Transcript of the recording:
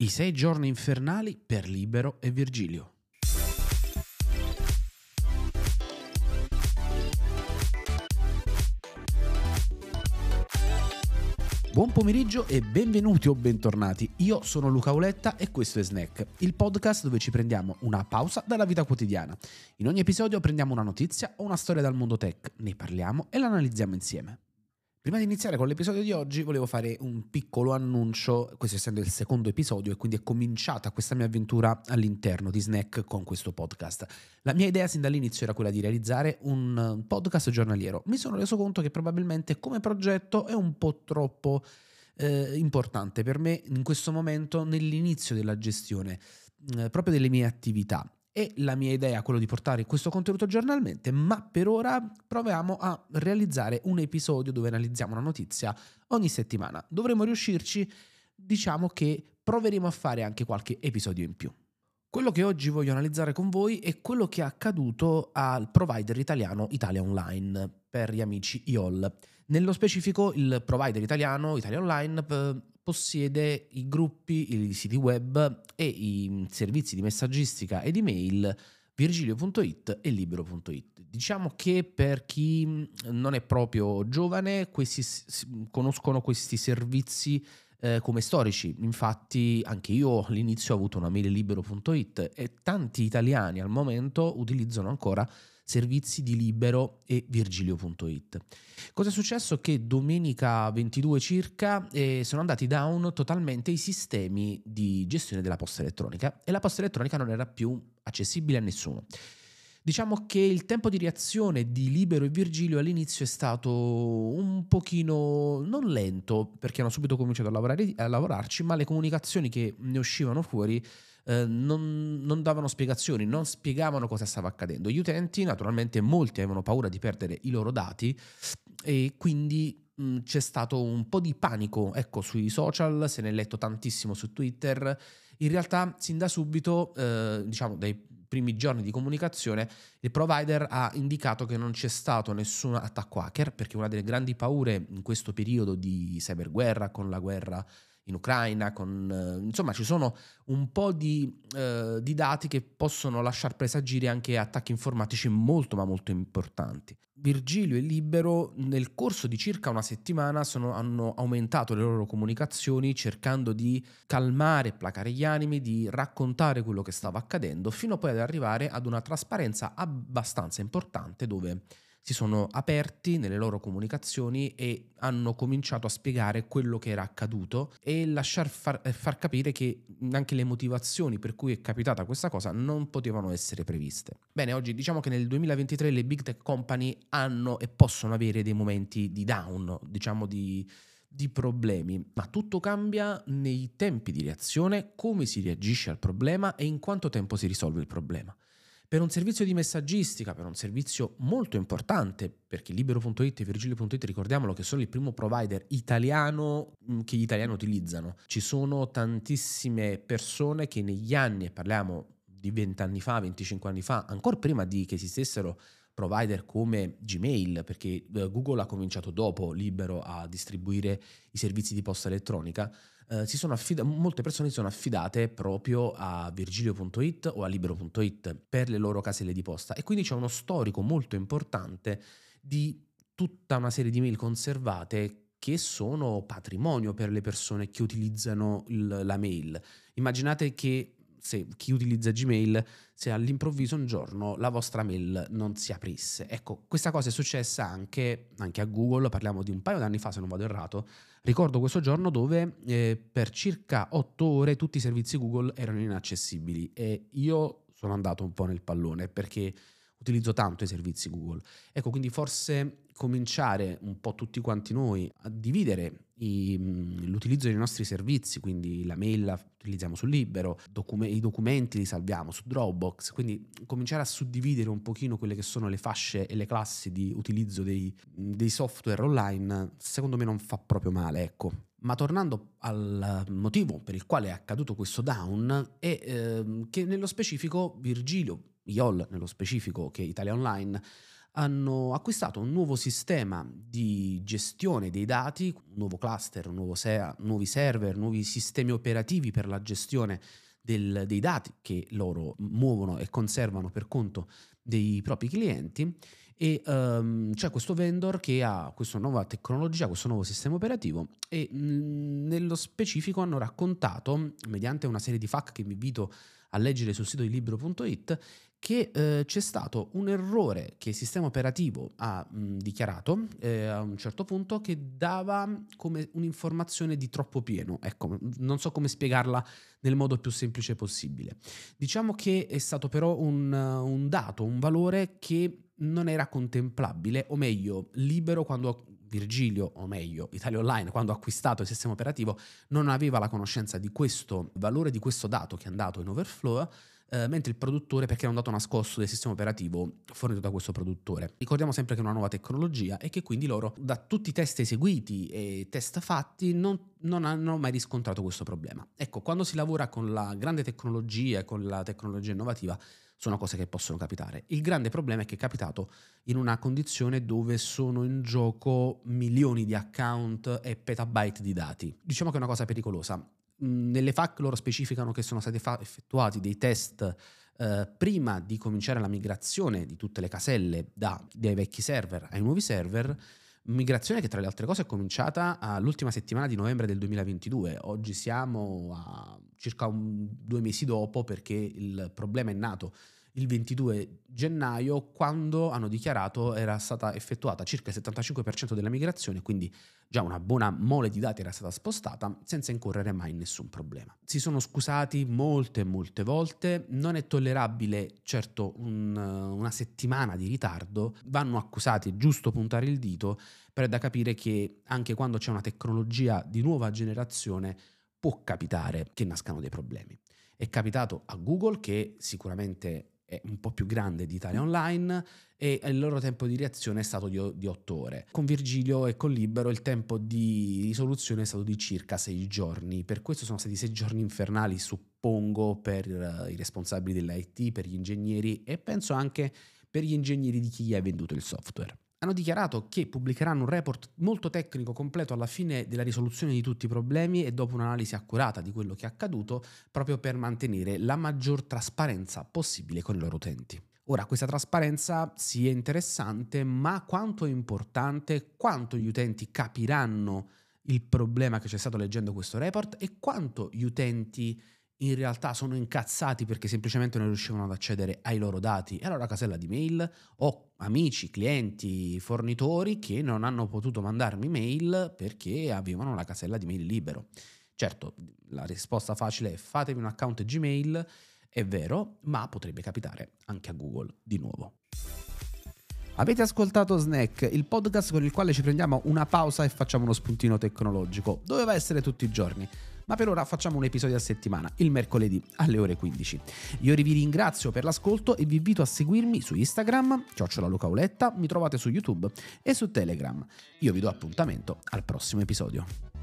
I sei giorni infernali per Libero e Virgilio. Buon pomeriggio e benvenuti o bentornati. Io sono Luca Oletta e questo è Snack, il podcast dove ci prendiamo una pausa dalla vita quotidiana. In ogni episodio prendiamo una notizia o una storia dal mondo tech, ne parliamo e la analizziamo insieme. Prima di iniziare con l'episodio di oggi volevo fare un piccolo annuncio, questo essendo il secondo episodio e quindi è cominciata questa mia avventura all'interno di Snack con questo podcast. La mia idea sin dall'inizio era quella di realizzare un podcast giornaliero. Mi sono reso conto che probabilmente come progetto è un po' troppo eh, importante per me in questo momento nell'inizio della gestione eh, proprio delle mie attività e la mia idea è quella di portare questo contenuto giornalmente, ma per ora proviamo a realizzare un episodio dove analizziamo una notizia ogni settimana. Dovremo riuscirci, diciamo che proveremo a fare anche qualche episodio in più. Quello che oggi voglio analizzare con voi è quello che è accaduto al provider italiano Italia Online per gli amici IOL. Nello specifico il provider italiano Italia Online possiede i gruppi, i siti web e i servizi di messaggistica ed email virgilio.it e libero.it. Diciamo che per chi non è proprio giovane, questi, conoscono questi servizi eh, come storici. Infatti anche io all'inizio ho avuto una mail libero.it e tanti italiani al momento utilizzano ancora servizi di Libero e Virgilio.it. Cosa è successo? Che domenica 22 circa eh, sono andati down totalmente i sistemi di gestione della posta elettronica e la posta elettronica non era più accessibile a nessuno. Diciamo che il tempo di reazione di Libero e Virgilio all'inizio è stato un pochino non lento perché hanno subito cominciato a, lavorare, a lavorarci, ma le comunicazioni che ne uscivano fuori eh, non, non, davano spiegazioni, non spiegavano cosa stava accadendo. Gli utenti, naturalmente, molti avevano paura di perdere i loro dati e quindi mh, c'è stato un po' di panico ecco, sui social, se ne è letto tantissimo su Twitter. In realtà, sin da subito, eh, diciamo dai primi giorni di comunicazione, il provider ha indicato che non c'è stato nessun attacco hacker, perché una delle grandi paure in questo periodo di cyberguerra, con la guerra in Ucraina, con, eh, insomma ci sono un po' di, eh, di, dati che possono lasciar presagire anche attacchi informatici molto ma molto importanti. Virgilio e Libero nel corso di circa una settimana sono, hanno aumentato le loro comunicazioni cercando di calmare, placare gli animi, di raccontare quello che stava accadendo, fino poi ad arrivare ad una trasparenza abbastanza importante dove si sono aperti nelle loro comunicazioni e hanno cominciato a spiegare quello che era accaduto e lasciar far, eh, far, capire che anche le motivazioni per cui è capitata questa cosa non potevano essere previste. Bene, oggi diciamo che nel 2023 le big tech company hanno e possono avere dei momenti di down, diciamo di, di problemi, ma tutto cambia nei tempi di reazione, come si reagisce al problema e in quanto tempo si risolve il problema. Per un servizio di messaggistica, per un servizio molto importante, perché Libero.it e Virgilio.it ricordiamolo che sono il primo provider italiano mm, che gli italiani utilizzano. Ci sono tantissime persone che negli anni, e parliamo di 20 anni fa, 25 anni fa, ancora prima di che esistessero provider come Gmail, perché eh, Google ha cominciato dopo Libero a distribuire i servizi di posta elettronica, eh, affida- molte persone si sono affidate proprio a virgilio.it o a libero.it per le loro caselle di posta e quindi c'è uno storico molto importante di tutta una serie di mail conservate che sono patrimonio per le persone che utilizzano il, la mail. Immaginate che se chi utilizza Gmail, se all'improvviso un giorno la vostra mail non si aprisse. Ecco, questa cosa è successa anche, anche a Google, parliamo di un paio d'anni fa se non vado errato, ricordo questo giorno dove eh, per circa otto ore tutti i servizi Google erano inaccessibili e io sono andato un po' nel pallone perché utilizzo tanto i servizi Google. Ecco, quindi forse cominciare un po' tutti quanti noi a dividere i, l'utilizzo dei nostri servizi, quindi la mail la utilizziamo sul libero, docume, i documenti li salviamo su Dropbox, quindi cominciare a suddividere un pochino quelle che sono le fasce e le classi di utilizzo dei, dei software online, secondo me non fa proprio male, ecco. Ma tornando al motivo per il quale è accaduto questo down, è eh, che nello specifico Virgilio, IOL nello specifico, che Italia Online, hanno acquistato un nuovo sistema di gestione dei dati, un nuovo cluster, un nuovo SEA, nuovi server, nuovi sistemi operativi per la gestione del, dei dati che loro muovono e conservano per conto dei propri clienti. E um, c'è questo vendor che ha questa nuova tecnologia, questo nuovo sistema operativo e mh, nello specifico hanno raccontato, mediante una serie di FAQ che vi invito a leggere sul sito di libro.it, che eh, c'è stato un errore che il sistema operativo ha mh, dichiarato eh, a un certo punto che dava come un'informazione di troppo pieno. Ecco, non so come spiegarla nel modo più semplice possibile. Diciamo che è stato però un, un dato, un valore che non era contemplabile, o meglio, libero quando Virgilio, o meglio, Italia Online, quando ha acquistato il sistema operativo, non aveva la conoscenza di questo valore, di questo dato che è andato in overflow eh, mentre il produttore perché era un dato nascosto del sistema operativo fornito da questo produttore. Ricordiamo sempre che è una nuova tecnologia e che quindi loro da tutti i test eseguiti e test fatti non, non hanno mai riscontrato questo problema. Ecco, quando si lavora con la grande tecnologia e con la tecnologia innovativa sono cose che possono capitare. Il grande problema è che è capitato in una condizione dove sono in gioco milioni di account e petabyte di dati. Diciamo che è una cosa pericolosa nelle FAC loro specificano che sono stati fa- effettuati dei test eh, prima di cominciare la migrazione di tutte le caselle da, dai vecchi server ai nuovi server, migrazione che tra le altre cose è cominciata all'ultima settimana di novembre del 2022. Oggi siamo a circa un, due mesi dopo perché il problema è nato il 22 gennaio quando hanno dichiarato era stata effettuata circa il 75% della migrazione, quindi già una buona mole di dati era stata spostata senza incorrere mai in nessun problema. Si sono scusati molte molte volte, non è tollerabile certo un, una settimana di ritardo, vanno accusati, è giusto puntare il dito, però è da capire che anche quando c'è una tecnologia di nuova generazione può capitare che nascano dei problemi. È capitato a Google che sicuramente è un po' più grande di Italia Online e il loro tempo di reazione è stato di, di 8 ore. Con Virgilio e con Libero il tempo di risoluzione è stato di circa 6 giorni, per questo sono stati 6 giorni infernali, suppongo, per uh, i responsabili dell'IT, per gli ingegneri e penso anche per gli ingegneri di chi gli ha venduto il software hanno dichiarato che pubblicheranno un report molto tecnico completo alla fine della risoluzione di tutti i problemi e dopo un'analisi accurata di quello che è accaduto, proprio per mantenere la maggior trasparenza possibile con i loro utenti. Ora, questa trasparenza sì è interessante, ma quanto è importante, quanto gli utenti capiranno il problema che c'è stato leggendo questo report e quanto gli utenti in realtà sono incazzati perché semplicemente non riuscivano ad accedere ai loro dati e alla loro casella di mail o amici, clienti, fornitori che non hanno potuto mandarmi mail perché avevano la casella di mail libero. Certo, la risposta facile è fatevi un account Gmail, è vero, ma potrebbe capitare anche a Google di nuovo. Avete ascoltato Snack, il podcast con il quale ci prendiamo una pausa e facciamo uno spuntino tecnologico. Doveva essere tutti i giorni ma per ora facciamo un episodio a settimana, il mercoledì alle ore 15. Io vi ringrazio per l'ascolto e vi invito a seguirmi su Instagram, chiocciola Luca Auletta, mi trovate su YouTube e su Telegram. Io vi do appuntamento al prossimo episodio.